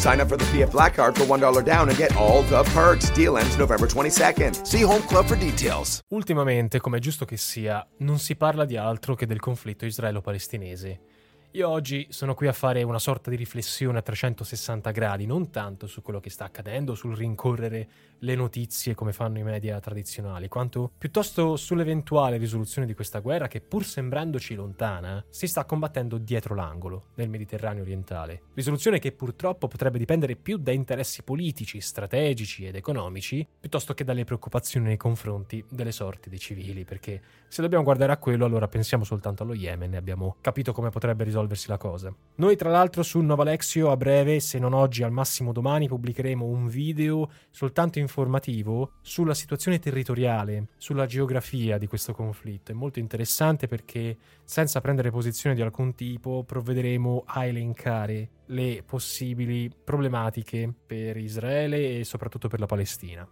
Sign up for the PF Black Card for $1 down and get all the perks. Deal ends November 22nd. See Home Club for details. Ultimamente, come è giusto che sia, non si parla di altro che del conflitto israelo-palestinese. Io oggi sono qui a fare una sorta di riflessione a 360 gradi, non tanto su quello che sta accadendo, sul rincorrere le notizie come fanno i media tradizionali, quanto piuttosto sull'eventuale risoluzione di questa guerra che pur sembrandoci lontana, si sta combattendo dietro l'angolo, nel Mediterraneo orientale. Risoluzione che purtroppo potrebbe dipendere più da interessi politici, strategici ed economici, piuttosto che dalle preoccupazioni nei confronti delle sorti dei civili, perché se dobbiamo guardare a quello allora pensiamo soltanto allo Yemen e abbiamo capito come potrebbe risolversi la cosa. Noi tra l'altro su Novalexio a breve, se non oggi al massimo domani, pubblicheremo un video soltanto in informativo sulla situazione territoriale, sulla geografia di questo conflitto. È molto interessante perché senza prendere posizione di alcun tipo provvederemo a elencare le possibili problematiche per Israele e soprattutto per la Palestina.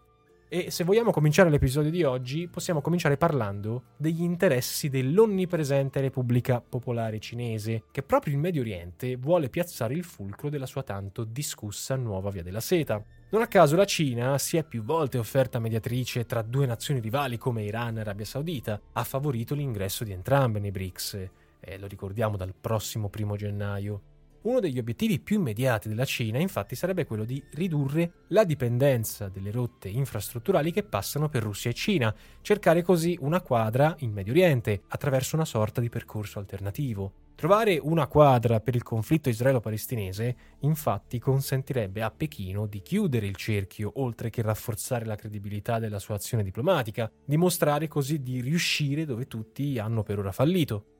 E se vogliamo cominciare l'episodio di oggi, possiamo cominciare parlando degli interessi dell'onnipresente Repubblica Popolare Cinese, che proprio in Medio Oriente vuole piazzare il fulcro della sua tanto discussa nuova Via della Seta. Non a caso la Cina si è più volte offerta mediatrice tra due nazioni rivali come Iran e Arabia Saudita, ha favorito l'ingresso di entrambe nei BRICS, e lo ricordiamo dal prossimo primo gennaio. Uno degli obiettivi più immediati della Cina infatti sarebbe quello di ridurre la dipendenza delle rotte infrastrutturali che passano per Russia e Cina, cercare così una quadra in Medio Oriente attraverso una sorta di percorso alternativo. Trovare una quadra per il conflitto israelo-palestinese infatti consentirebbe a Pechino di chiudere il cerchio oltre che rafforzare la credibilità della sua azione diplomatica, dimostrare così di riuscire dove tutti hanno per ora fallito.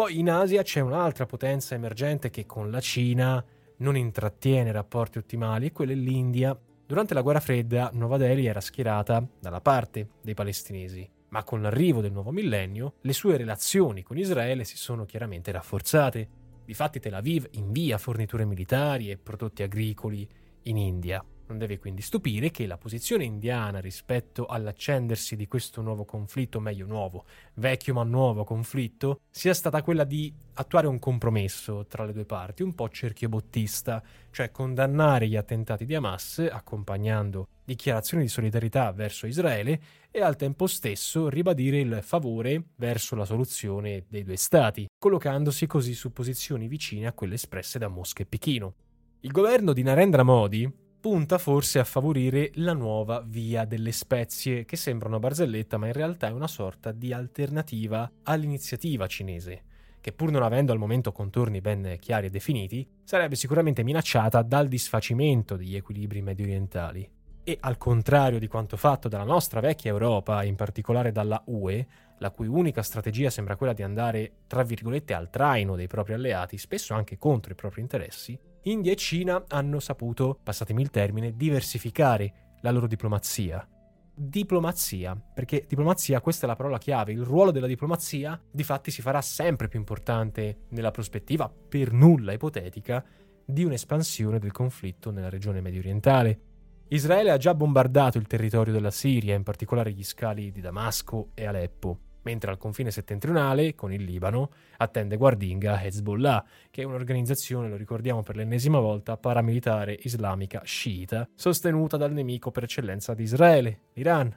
Poi in Asia c'è un'altra potenza emergente che con la Cina non intrattiene rapporti ottimali e quella è l'India. Durante la guerra fredda Nuova Delhi era schierata dalla parte dei palestinesi, ma con l'arrivo del nuovo millennio le sue relazioni con Israele si sono chiaramente rafforzate. Difatti Tel Aviv invia forniture militari e prodotti agricoli in India. Non deve quindi stupire che la posizione indiana rispetto all'accendersi di questo nuovo conflitto, meglio nuovo, vecchio ma nuovo conflitto, sia stata quella di attuare un compromesso tra le due parti, un po' cerchiobottista, cioè condannare gli attentati di Hamas accompagnando dichiarazioni di solidarietà verso Israele e al tempo stesso ribadire il favore verso la soluzione dei due stati, collocandosi così su posizioni vicine a quelle espresse da Mosca e Pechino. Il governo di Narendra Modi punta forse a favorire la nuova via delle spezie, che sembra una barzelletta ma in realtà è una sorta di alternativa all'iniziativa cinese, che pur non avendo al momento contorni ben chiari e definiti, sarebbe sicuramente minacciata dal disfacimento degli equilibri medio orientali. E al contrario di quanto fatto dalla nostra vecchia Europa, in particolare dalla UE, la cui unica strategia sembra quella di andare, tra virgolette, al traino dei propri alleati, spesso anche contro i propri interessi, India e Cina hanno saputo, passatemi il termine, diversificare la loro diplomazia. Diplomazia, perché diplomazia, questa è la parola chiave, il ruolo della diplomazia di fatti si farà sempre più importante nella prospettiva, per nulla ipotetica, di un'espansione del conflitto nella regione medio orientale. Israele ha già bombardato il territorio della Siria, in particolare gli scali di Damasco e Aleppo mentre al confine settentrionale, con il Libano, attende guardinga Hezbollah, che è un'organizzazione, lo ricordiamo per l'ennesima volta, paramilitare islamica sciita, sostenuta dal nemico per eccellenza di Israele, l'Iran.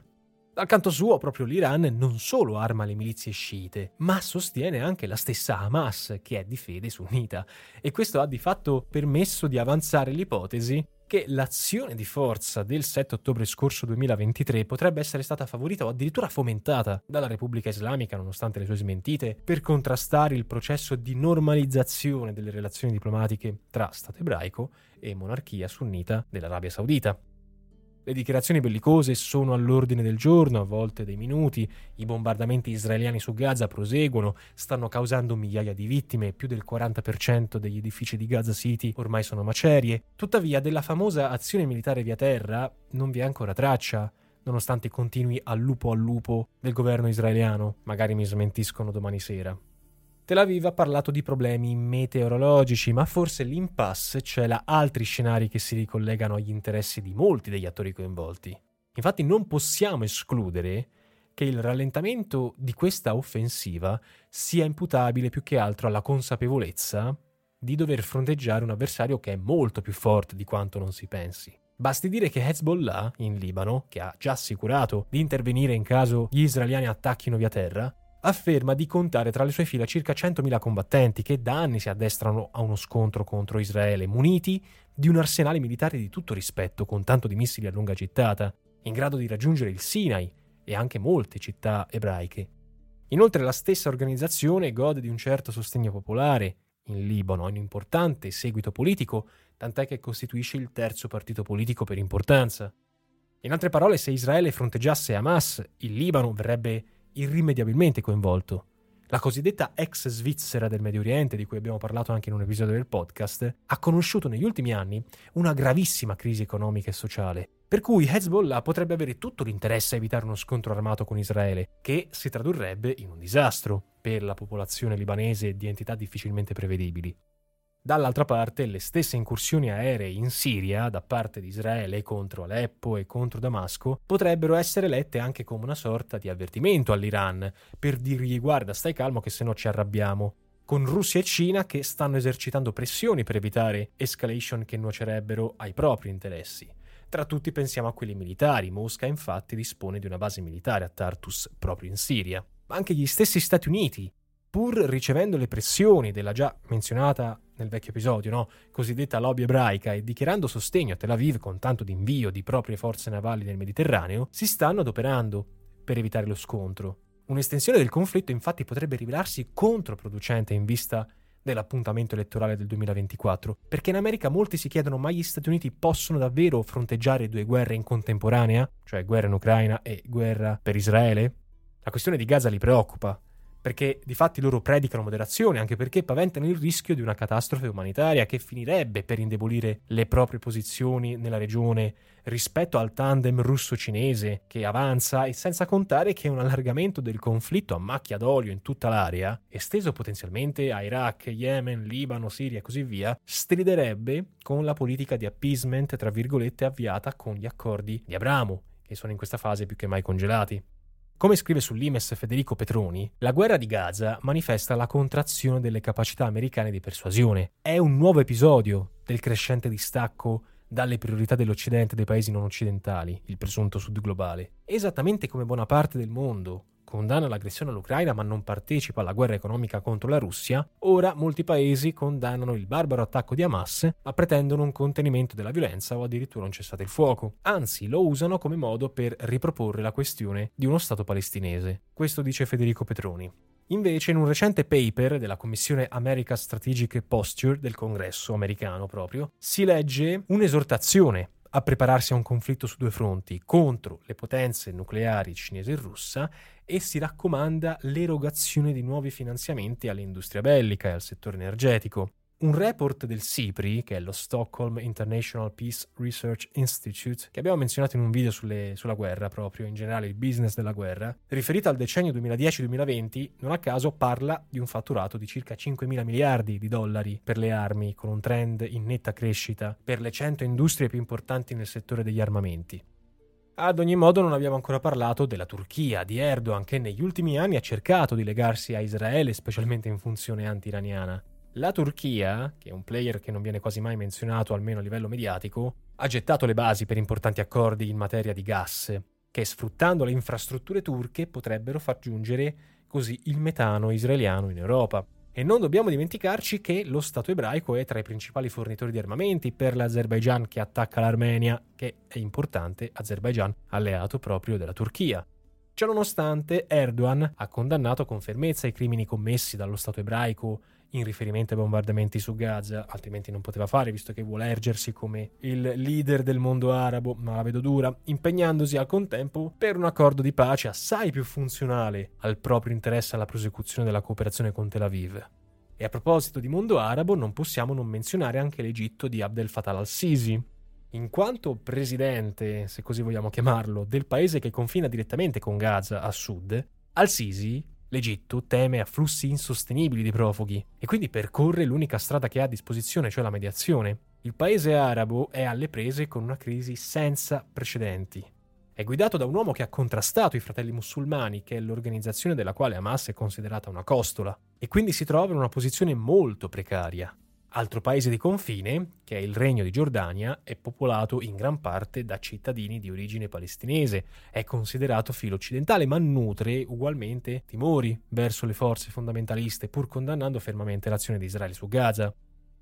Dal canto suo, proprio l'Iran non solo arma le milizie sciite, ma sostiene anche la stessa Hamas, che è di fede sunnita, e questo ha di fatto permesso di avanzare l'ipotesi che l'azione di forza del 7 ottobre scorso 2023 potrebbe essere stata favorita o addirittura fomentata dalla Repubblica Islamica, nonostante le sue smentite, per contrastare il processo di normalizzazione delle relazioni diplomatiche tra Stato ebraico e monarchia sunnita dell'Arabia Saudita. Le dichiarazioni bellicose sono all'ordine del giorno, a volte dei minuti, i bombardamenti israeliani su Gaza proseguono, stanno causando migliaia di vittime, più del 40% degli edifici di Gaza City ormai sono macerie. Tuttavia, della famosa azione militare via terra non vi è ancora traccia, nonostante continui al lupo al lupo del governo israeliano. Magari mi smentiscono domani sera. Tel Aviv ha parlato di problemi meteorologici, ma forse l'impasse cela altri scenari che si ricollegano agli interessi di molti degli attori coinvolti. Infatti non possiamo escludere che il rallentamento di questa offensiva sia imputabile più che altro alla consapevolezza di dover fronteggiare un avversario che è molto più forte di quanto non si pensi. Basti dire che Hezbollah, in Libano, che ha già assicurato di intervenire in caso gli israeliani attacchino via terra, afferma di contare tra le sue fila circa 100.000 combattenti che da anni si addestrano a uno scontro contro Israele, muniti di un arsenale militare di tutto rispetto, con tanto di missili a lunga gittata, in grado di raggiungere il Sinai e anche molte città ebraiche. Inoltre la stessa organizzazione gode di un certo sostegno popolare. In Libano ha un importante seguito politico, tant'è che costituisce il terzo partito politico per importanza. In altre parole, se Israele fronteggiasse Hamas, il Libano verrebbe irrimediabilmente coinvolto. La cosiddetta ex Svizzera del Medio Oriente, di cui abbiamo parlato anche in un episodio del podcast, ha conosciuto negli ultimi anni una gravissima crisi economica e sociale, per cui Hezbollah potrebbe avere tutto l'interesse a evitare uno scontro armato con Israele, che si tradurrebbe in un disastro per la popolazione libanese di entità difficilmente prevedibili. Dall'altra parte, le stesse incursioni aeree in Siria da parte di Israele contro Aleppo e contro Damasco potrebbero essere lette anche come una sorta di avvertimento all'Iran per dirgli guarda stai calmo che se no ci arrabbiamo con Russia e Cina che stanno esercitando pressioni per evitare escalation che nuocerebbero ai propri interessi. Tra tutti pensiamo a quelli militari. Mosca infatti dispone di una base militare a Tartus proprio in Siria. Ma anche gli stessi Stati Uniti, pur ricevendo le pressioni della già menzionata nel vecchio episodio, no? cosiddetta lobby ebraica, e dichiarando sostegno a Tel Aviv con tanto di invio di proprie forze navali nel Mediterraneo, si stanno adoperando per evitare lo scontro. Un'estensione del conflitto infatti potrebbe rivelarsi controproducente in vista dell'appuntamento elettorale del 2024, perché in America molti si chiedono ma gli Stati Uniti possono davvero fronteggiare due guerre in contemporanea, cioè guerra in Ucraina e guerra per Israele? La questione di Gaza li preoccupa, perché di fatti loro predicano moderazione, anche perché paventano il rischio di una catastrofe umanitaria che finirebbe per indebolire le proprie posizioni nella regione rispetto al tandem russo-cinese che avanza e senza contare che un allargamento del conflitto a macchia d'olio in tutta l'area, esteso potenzialmente a Iraq, Yemen, Libano, Siria e così via, striderebbe con la politica di appeasement, tra virgolette, avviata con gli accordi di Abramo, che sono in questa fase più che mai congelati. Come scrive sull'Imes Federico Petroni, la guerra di Gaza manifesta la contrazione delle capacità americane di persuasione. È un nuovo episodio del crescente distacco dalle priorità dell'Occidente e dei paesi non occidentali, il presunto sud globale. Esattamente come buona parte del mondo condanna l'aggressione all'Ucraina ma non partecipa alla guerra economica contro la Russia, ora molti paesi condannano il barbaro attacco di Hamas ma pretendono un contenimento della violenza o addirittura un cessate il fuoco. Anzi, lo usano come modo per riproporre la questione di uno Stato palestinese. Questo dice Federico Petroni. Invece, in un recente paper della Commissione America Strategic Posture del Congresso americano proprio, si legge un'esortazione a prepararsi a un conflitto su due fronti contro le potenze nucleari cinese e russa e si raccomanda l'erogazione di nuovi finanziamenti all'industria bellica e al settore energetico. Un report del SIPRI, che è lo Stockholm International Peace Research Institute, che abbiamo menzionato in un video sulle, sulla guerra proprio, in generale il business della guerra, riferito al decennio 2010-2020, non a caso parla di un fatturato di circa 5 mila miliardi di dollari per le armi, con un trend in netta crescita per le 100 industrie più importanti nel settore degli armamenti. Ad ogni modo non abbiamo ancora parlato della Turchia, di Erdogan, che negli ultimi anni ha cercato di legarsi a Israele, specialmente in funzione anti-iraniana. La Turchia, che è un player che non viene quasi mai menzionato almeno a livello mediatico, ha gettato le basi per importanti accordi in materia di gas, che sfruttando le infrastrutture turche potrebbero far giungere così il metano israeliano in Europa. E non dobbiamo dimenticarci che lo Stato ebraico è tra i principali fornitori di armamenti per l'Azerbaijan che attacca l'Armenia, che è importante, Azerbaijan alleato proprio della Turchia. Ciononostante, Erdogan ha condannato con fermezza i crimini commessi dallo Stato ebraico in riferimento ai bombardamenti su Gaza, altrimenti non poteva fare visto che vuole ergersi come il leader del mondo arabo, ma la vedo dura, impegnandosi al contempo per un accordo di pace assai più funzionale al proprio interesse alla prosecuzione della cooperazione con Tel Aviv. E a proposito di mondo arabo, non possiamo non menzionare anche l'Egitto di Abdel Fattah al-Sisi, in quanto presidente, se così vogliamo chiamarlo, del paese che confina direttamente con Gaza a sud, al-Sisi, l'Egitto, teme afflussi insostenibili di profughi e quindi percorre l'unica strada che ha a disposizione, cioè la mediazione. Il paese arabo è alle prese con una crisi senza precedenti. È guidato da un uomo che ha contrastato i fratelli musulmani, che è l'organizzazione della quale Hamas è considerata una costola, e quindi si trova in una posizione molto precaria. Altro paese di confine, che è il Regno di Giordania, è popolato in gran parte da cittadini di origine palestinese, è considerato filo occidentale, ma nutre ugualmente timori verso le forze fondamentaliste, pur condannando fermamente l'azione di Israele su Gaza.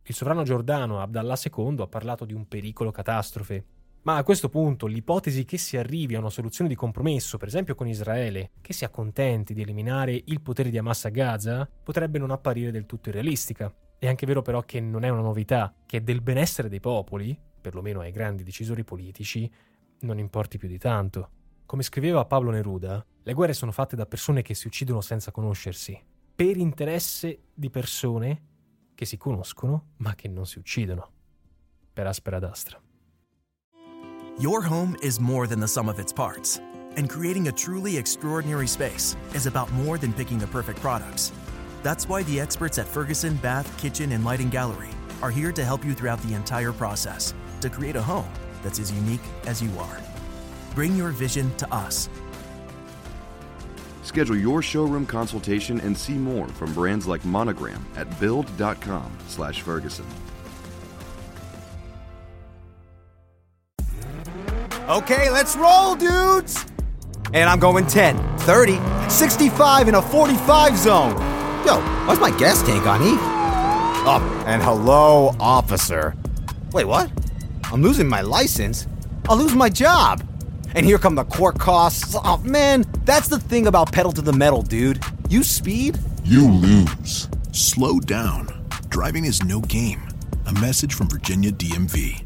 Il sovrano giordano Abdallah II ha parlato di un pericolo catastrofe. Ma a questo punto l'ipotesi che si arrivi a una soluzione di compromesso, per esempio con Israele, che si accontenti di eliminare il potere di Hamas a Gaza, potrebbe non apparire del tutto irrealistica. È anche vero però che non è una novità, che del benessere dei popoli, perlomeno ai grandi decisori politici, non importi più di tanto. Come scriveva Pablo Neruda, le guerre sono fatte da persone che si uccidono senza conoscersi, per interesse di persone che si conoscono ma che non si uccidono. Per aspera d'astra. Your home is more than the sum of its parts, and creating a truly extraordinary space is about more than picking the perfect products. That's why the experts at Ferguson Bath, Kitchen, and Lighting Gallery are here to help you throughout the entire process to create a home that's as unique as you are. Bring your vision to us. Schedule your showroom consultation and see more from brands like Monogram at build.com/ferguson. Okay, let's roll, dudes. And I'm going 10, 30, 65 in a 45 zone. Yo, why's my gas tank on E? Up and hello, officer. Wait, what? I'm losing my license? I'll lose my job. And here come the court costs. Oh, man, that's the thing about pedal to the metal, dude. You speed, You lose. Slow down. Driving is no game. A message from Virginia DMV.